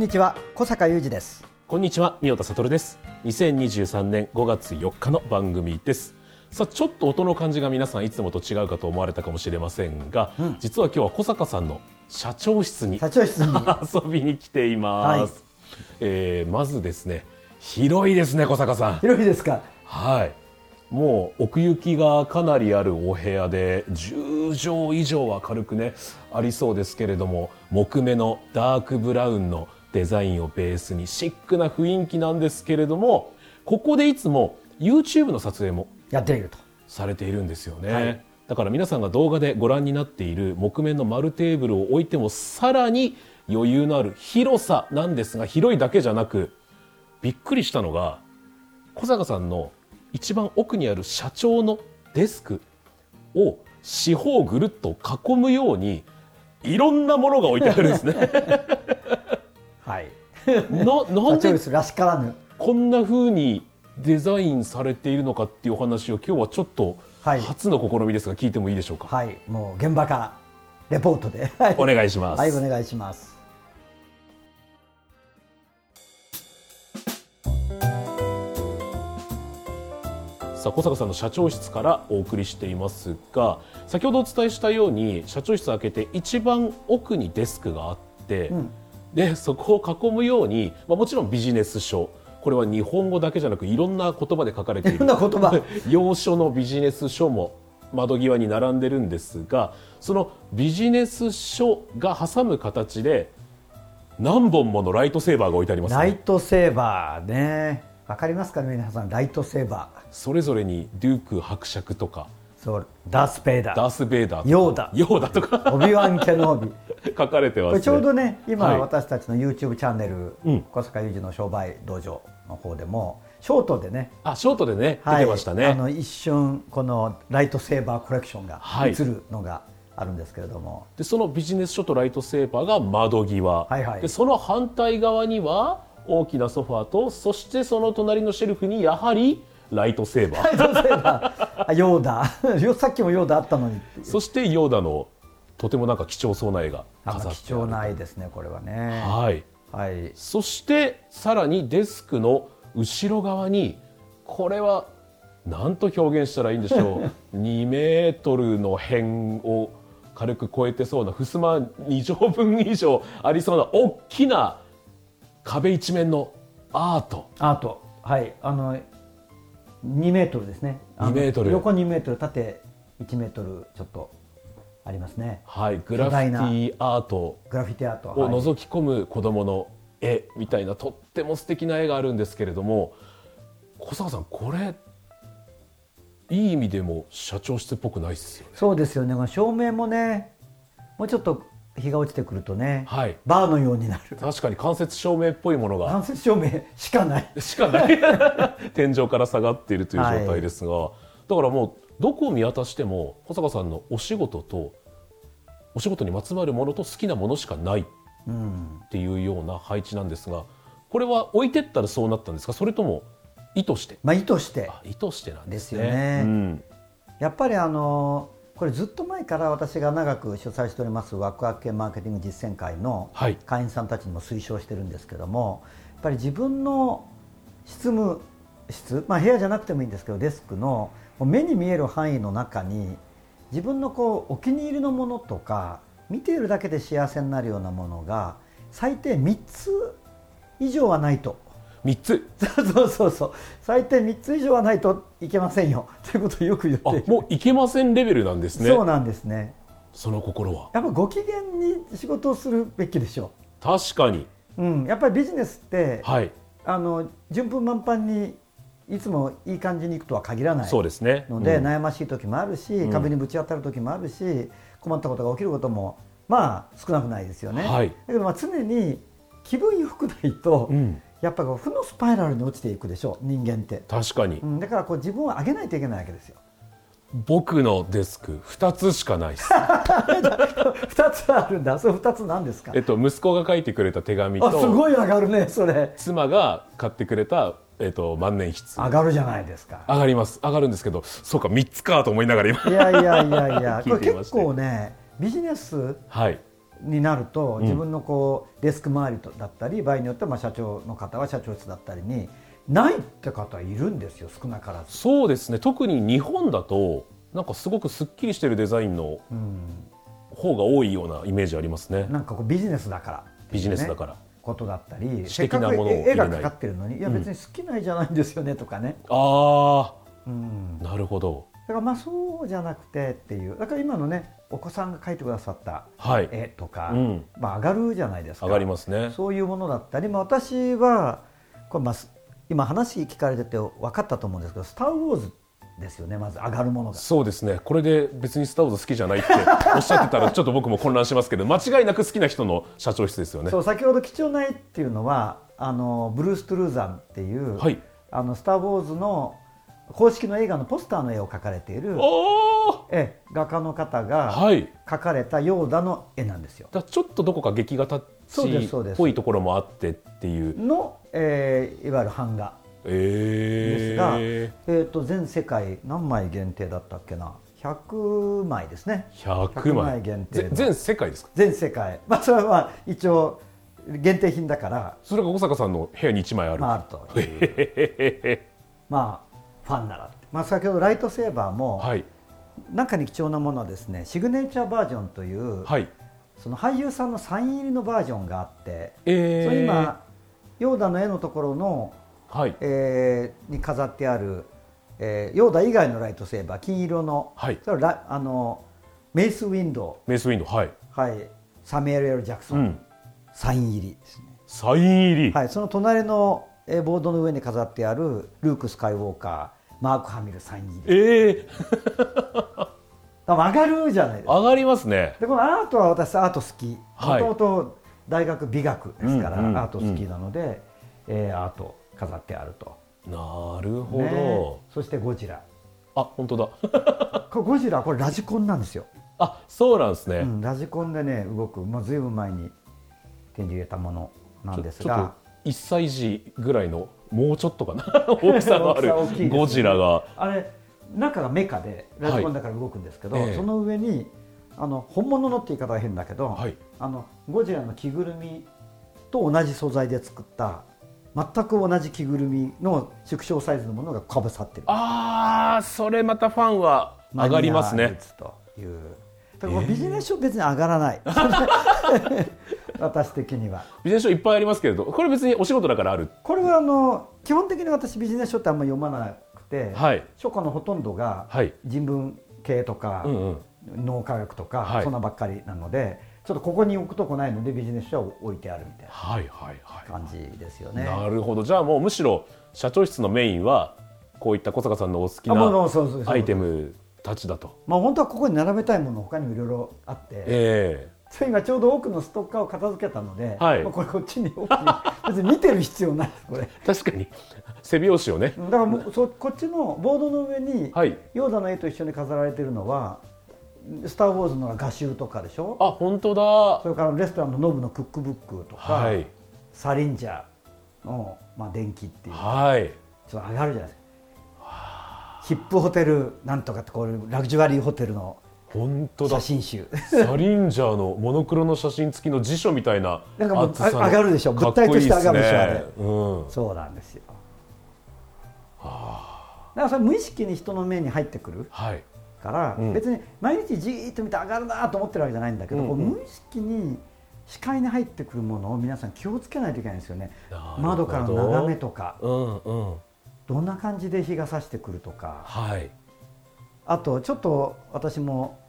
んにちは小坂雄二ですこんにちは、三代田悟です。2023年5月4日の番組です。さあ、ちょっと音の感じが皆さんいつもと違うかと思われたかもしれませんが、実は今日は小坂さんの社長室に社長室に 遊びに来ています。はいえーまずですね、広いですね、小坂さん。広いですか？はい。もう奥行きがかなりあるお部屋で10畳以上は軽くねありそうですけれども木目のダークブラウンのデザインをベースにシックな雰囲気なんですけれどもここでいつも YouTube の撮影もやっていると。されているんですよね、はい。だから皆さんが動画でご覧になっている木目の丸テーブルを置いてもさらに余裕のある広さなんですが広いだけじゃなくびっくりしたのが小坂さんの一番奥にある社長のデスクを四方ぐるっと囲むようにいろんなものが置いてあるんですね。はい。ななんでらしからぬ。こんな風にデザインされているのかっていうお話を今日はちょっとはい。初の試みですが聞いてもいいでしょうか？はい。もう現場からレポートで。は いお願いします。はいお願いします。さあ小坂さんの社長室からお送りしていますが先ほどお伝えしたように社長室開けて一番奥にデスクがあって、んで そこを囲むように、まあ、もちろんビジネス書。これは日本語だけじゃなくいろんな言葉で書かれていいろんるな言葉。要所のビジネス書も窓際に並んでるんですがそのビジネス書が挟む形で何本ものライトセーバーが置いてあります、ライね、トセーバーね。わかりますかね皆さん。ライトセーバー。それぞれにデューク伯爵とかそうダース・ベイダー。ダース・ベイダーヨーダ。ヨーダとか。オビワン・ケノービ。書かれてます、ね、ちょうどね今、はい。私たちの YouTube チャンネル、うん。小阪裕司の商売道場の方でもショートでね。あショートでね、出てましたね。あの一瞬このライトセーバーコレクションがはい。映るのがあるんですけれども、でそのビジネス書とライトセーバーが窓際、はいはい。でその反対側には大きなソファーとそしてその隣のシェルフにやはりライトセーバー。ライトセーバー。あヨーダ。よ さっきもヨーダあったのに。そしてヨーダのとてもなんか貴重そうな絵があ飾って貴重な絵ですねこれはね。はい。はい。そしてさらにデスクの後ろ側にこれは何と表現したらいいんでしょう。2メートルの辺を軽く超えてそうな襖2畳分以上ありそうな大きな壁一面のアート。アート。はい。あの2メートルですね。あの2メートル。横2メートル縦1メートルちょっとありますね。はいグラフィティアート。グラフィティアート。をはい。覗き込む子供の絵みたいなとっても素敵な絵があるんですけれども小坂さんこれいい意味でも社長室っぽくないですよね。そうですよね。照明もねもうちょっと日が落ちてくるとね、はい。バーのようになる。確かに間接照明っぽいものが。間接照明しかない。しかない。天井から下がっているという状態ですが、だからもうどこを見渡しても小坂さんのお仕事とお仕事にまつわるものと好きなものしかないうん。っていうような配置なんですがこれは置いてったらそうなったんですか？それとも意図して？まあ意図して。あ意図してなんですね。ですよね。うん。やっぱりあのこれずっと前から私が長く主催しておりますワクワク系マーケティング実践会のはい。会員さんたちにも推奨してるんですけどもやっぱり自分の執務室、まあ、部屋じゃなくてもいいんですけどデスクの目に見える範囲の中に自分のこうお気に入りのものとか見ているだけで幸せになるようなものが最低3つ以上はないと3つ。そうそうそう最低3つ以上はないといけませんよ。ということをよく言ってあもういけませんレベルなんですね。そうなんですね。その心は。やっぱご機嫌に仕事をするべきでしょ確かに。う、うん、やっぱりビジネスってはい。あの順風満帆にいつもいい感じにいくとは限らないそうですね。ので、うん。悩ましい時もあるし、ん。壁にぶち当たる時もあるし困ったことが起きることもまあ少なくないですよね。はい。だけどまあ常に気分良くないと、うんやっぱ負のスパイラルに落ちていくでしょう人間って、確かに。うん、だからこう自分を上げないといけないわけですよ。僕のデスク2つしかないです。二つあるんだ。それ二つなんですか？えっと息子が書いてくれた手紙あすとごい上がるねそれ。妻が買ってくれた、えっと、万年筆。上がるじゃないですか。上がります。上がるんですけどそうか3つかと思いながら今いやいやいやいや。これ結構ねビジネスはいになるとん。自分のこうデスク周りとだったり場合によってはまあ社長の方は社長室だったりにないって方いるんですよ少なからず。そうですね。特に日本だとなんかすごくすっきりしてるデザインのうん。方が多いようなイメージありますね。なんかこうビジネスだから、ビジネスだから、ことだったり私的なものをせっかく絵入れない。がかかってるのにいや別に好きな絵じゃないんですよねとかね、あうん、あなるほど。だからまあそうじゃなくてっていう。だから今のねお子さんが描いてくださったはい。絵とか、うん。まあ、上がるじゃないですか。上がりますね。そういうものだったり、まあ、私はこれまあす今話聞かれてて分かったと思うんですけど「スター・ウォーズ」ですよねまず上がるものが。そうですね。これで別に「スター・ウォーズ」好きじゃないっておっしゃってたらちょっと僕も混乱しますけど間違いなく好きな人の社長室ですよね。そう先ほど貴重な絵っていうのはあのブルース・トゥルーザンっていう「はい。あのスター・ウォーズ」の公式の映画のポスターの絵を描かれているおえ画家の方がはい。描かれたヨーダの絵なんですよ。だちょっとどこか劇画タッチっぽいところもあってっていう。の、えーいわゆる版画。ですが、ええー、と全世界何枚限定だったっけな。100枚ですね。ー、100 100枚枚限定全世界ですか？全世界。まあそれはまあ一応限定品だから。それが小坂さんの部屋に1枚ある、まああるという。まあファンならまあ、先ほどライトセーバーも、はい中に貴重なものはですねシグネチャーバージョンという、はい。その俳優さんのサイン入りのバージョンがあって、えー、それ今ヨーダの絵のところの、はい。えーに飾ってある、えーヨーダ以外のライトセーバー金色の、はい。それはラあのメイス・ウィンドメイスウィンドウはい、ウ、はい、サミュエル・エル・ジャクソン、うん、サイン入りですね、サイン入り、はい、その隣の、えーボードの上に飾ってあるルーク・スカイウォーカーマーク・ハミルサイン入り。ええだから上がるじゃないですか。上がりますね。でこのアートは私アート好き。はい。もともと大学美学ですから、うんうんアート好きなので、えーアート飾ってあると、なるほど、ね。そしてゴジラ。あ本当だ。ゴジラこれラジコンなんですよ、あそうなんですね、うん、ラジコンでね動く、まあ、ずいぶん前に手に入れたものなんですが。1歳児ぐらいのもうちょっとかな。大きさのあるゴジラが。あれ中がメカでラジコンだから動くんですけど、はいええ。その上にあの本物のって言い方は変だけど、はい。あのゴジラの着ぐるみと同じ素材で作った全く同じ着ぐるみの縮小サイズのものがかぶさってる。あーそれまたファンは上がりますね。という。だからビジネス書別に上がらない、私的には。ビジネス書いっぱいありますけれどこれ別にお仕事だからある。これはあの基本的に私ビジネス書ってあんまり読まなくて、はい。書家のほとんどがはい。人文系とか、脳科学とか、はい。そんなばっかりなのでちょっとここに置くとこないのでビジネス書は置いてあるみたいはいはいはな感じですよい、ね。なるほど。じゃあもうむしろ社長室のメインはこういった小坂さんのお好きなアイテムたちだと。まあ本当はここに並べたいもの他にもいろいろあって、えそれ今ちょうど多くのストッカーを片付けたので、はい。まあこれこっちに別に見てる必要ない。ですこれ。え確かに。背表紙をね。だからもうそこっちのボードの上に、はい。ヨーダの絵と一緒に飾られてるのは「スター・ウォーズ」の画集とかでしょ？あ本当だ。それからレストランのノブのクックブックとか、はい。サリンジャーの、まあ、電気っていうはい。ちょっと上がるじゃないですか。ヒップホテルなんとかってこういうラグジュアリーホテルの本当だ。写真集。サリンジャーのモノクロの写真付きの辞書みたいななんかもう上がるでしょ。物体として上がるでしょかっこいいっすねうん。そうなんですよ。だからそれ無意識に人の目に入ってくるはい。から、うん。別に毎日じーっと見て上がるなと思ってるわけじゃないんだけど、こううん。うん無意識に視界に入ってくるものを皆さん気をつけないといけないんですよね。窓からの眺めとか。うんうん。どんな感じで日が差してくるとか。はい。あとちょっと私も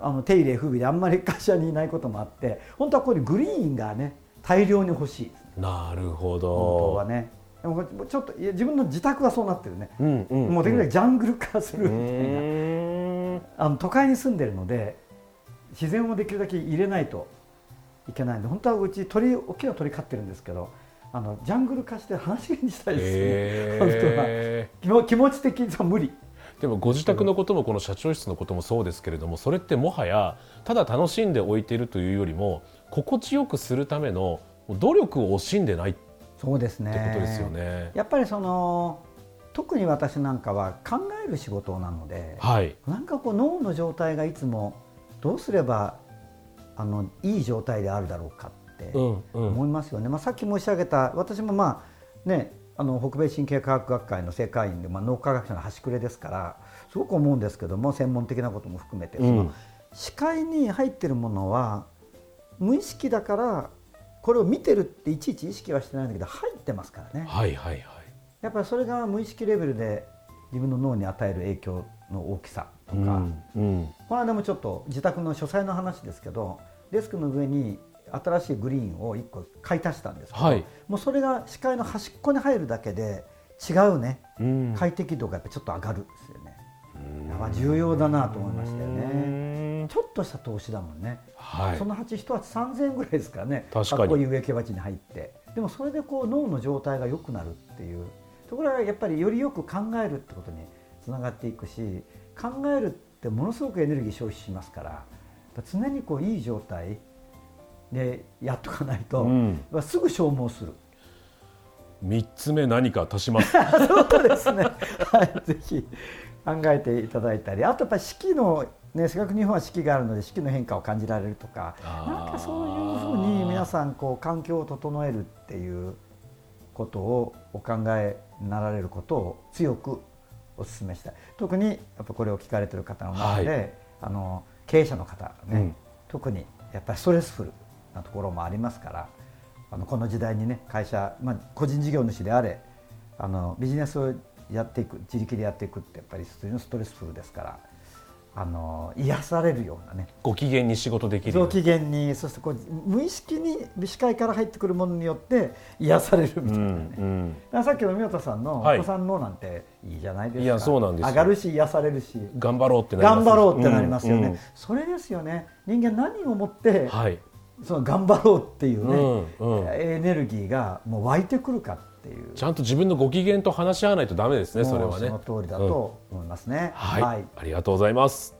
あの手入れ不備であんまり会社にいないこともあって本当はここにグリーンがね大量に欲しい。ですねなるほ本当どはね。もうちょっといや自分の自宅はそうなってるね、うんうんもうできるだけジャングル化するうみたいな、あの都会に住んでるので自然をできるだけ入れないといけないんで本当はうち鳥大きな鳥飼ってるんですけどあのジャングル化して放し飼いにしたいですね、本へー。当は。気持気持ち的には無理でもご自宅のこともこの社長室のこともそうですけれどもそれってもはやただ楽しんでおいているというよりも心地よくするための努力を惜しんでないってそうですね。ことですよね。やっぱりその特に私なんかは考える仕事なのではい、なんかこう脳の状態がいつもどうすればあのいい状態であるだろうかってうんうん。思いますよね、まあ、さっき申し上げた私もまあねあの北米神経科学学会の正会員で、まあ、脳科学者の端くれですからすごく思うんですけども専門的なことも含めて、うん。その視界に入ってるものは無意識だからこれを見てるっていちいち意識はしてないんだけど入ってますからね。はいはいはい。やっぱりそれが無意識レベルで自分の脳に与える影響の大きさとか、うんうん。この間もちょっと自宅の書斎の話ですけどデスクの上に新しいグリーンを1個買い足したんですけど、はいもうそれが視界の端っこに入るだけで違うね、うん快適度がやっぱちょっと上がるんですよね。やっぱ重要だなと思いましたようね。んちょっとした投資だもんね。はいその鉢一鉢3000円ぐらいですからね。確かにこいい植木鉢に入って。でもそれでこう脳の状態が良くなるっていうところがやっぱりよりよく考えるってことにつながっていくし考えるってものすごくエネルギー消費しますから常にこういい状態でやっとかないと、うん。すぐ消耗する。三つ目何か足します。そうですね。はい、ぜひ考えていただいたり、あとやっぱり四季のね、四角日本は四季があるので四季の変化を感じられるとか、なんかそういうふうに皆さんこう環境を整えるっていうことをお考えになられることを強くお勧めしたい。特にやっぱこれを聞かれてる方の中で、はい。あの経営者の方ね、うん。特にやっぱりストレスフルなところもありますから。あのこの時代にね会社、まあ、個人事業主であれあのビジネスをやっていく自力でやっていくってやっぱり普通のストレスフルですからあの癒されるようなね。ご機嫌に仕事できるよう上機嫌にそしてこう無意識に視界から入ってくるものによって癒されるみたいなね、うんうん。さっきの宮田さんのおはい。子さんのなんていいじゃないですか、いやそうなんですよ。上がるし癒されるし。頑張ろうってなります頑張ろうってなりますよね、うんうん。それですよね。人間何をもって、はいその頑張ろうっていうね、うんうん。エネルギーがもう湧いてくるかっていう。ちゃんと自分のご機嫌と話し合わないとダメですねそれはね。その通りだと思いますね、はい、ありがとうございます。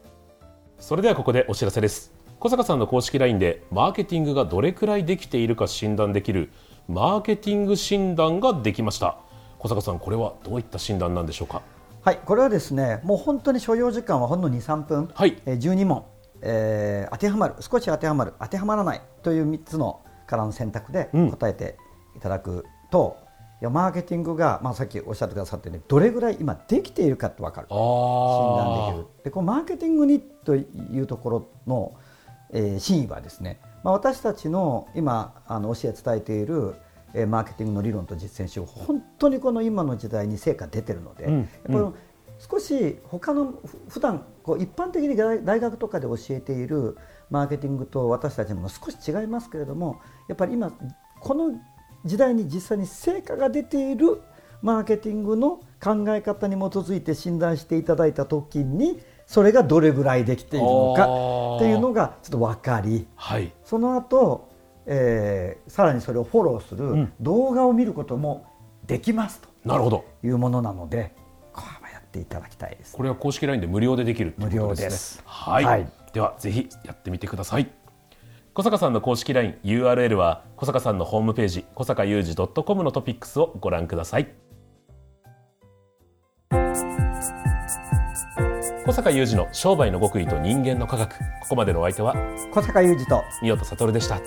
それではここでお知らせです。小坂さんの公式 LINE でマーケティングがどれくらいできているか診断できるマーケティング診断ができました。小坂さんこれはどういった診断なんでしょうか？はい、これはですねもう本当に所要時間はほんの23分、はい。えー12問、えー当てはまる少し当てはまる当てはまらないという3つのからの選択でうん。答えていただくと、いやマーケティングが、まあ、さっきおっしゃってくださったようにどれぐらい今できているかって分かる。あ診断ーできる。でこのマーケティングにというところの、えー真意はですね、まあ、私たちの今あの教え伝えている、えーマーケティングの理論と実践手法本当にこの今の時代に成果出てるので、うん。やっぱり少し他のふ普段こう一般的に大大学とかで教えているマーケティングと私たちのも少し違いますけれどもやっぱり今この時代に実際に成果が出ているマーケティングの考え方に基づいて診断していただいた時にそれがどれぐらいできているのかっていうのがちょっと分かりはい。その後、えーさらにそれをフォローすうるん。動画を見ることもできますとなるほど。いうものなのでっていただきたいです。これは公式 LINE で無料でできるね。無料です。はい、はい。ではぜひやってみてください。小坂さんの公式 LINE URL は小坂さんのホームページ小坂雄二 .com のトピックスをご覧ください。小坂雄二の商売の極意と人間の科学。ここまでのお相手は小坂雄二と三代悟でした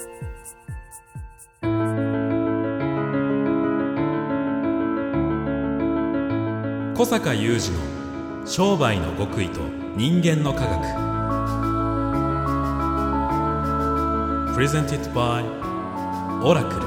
小坂雄二の商売の極意と人間の科学。プレゼンティットバイオラクル